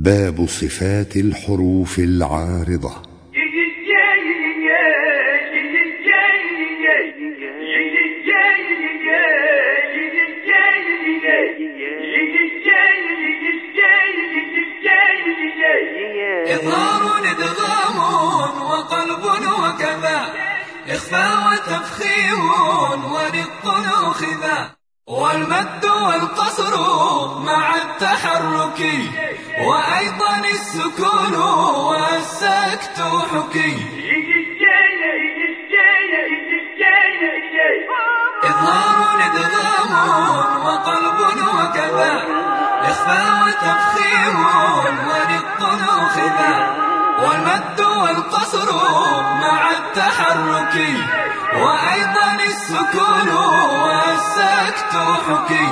باب صفات الحروف العارضة. إظهار إدغام وقلب وكذا إخفاء وتفخيم ورق أخذا والمد والقصر مع التحرك وأيضا السكون والسكت حكي. إظهار إدغام وقلب وكذا إخفاء وتفخيم ورق أخذا والمد والقصر مع التحرك وأيضا السكون والسكت حكي.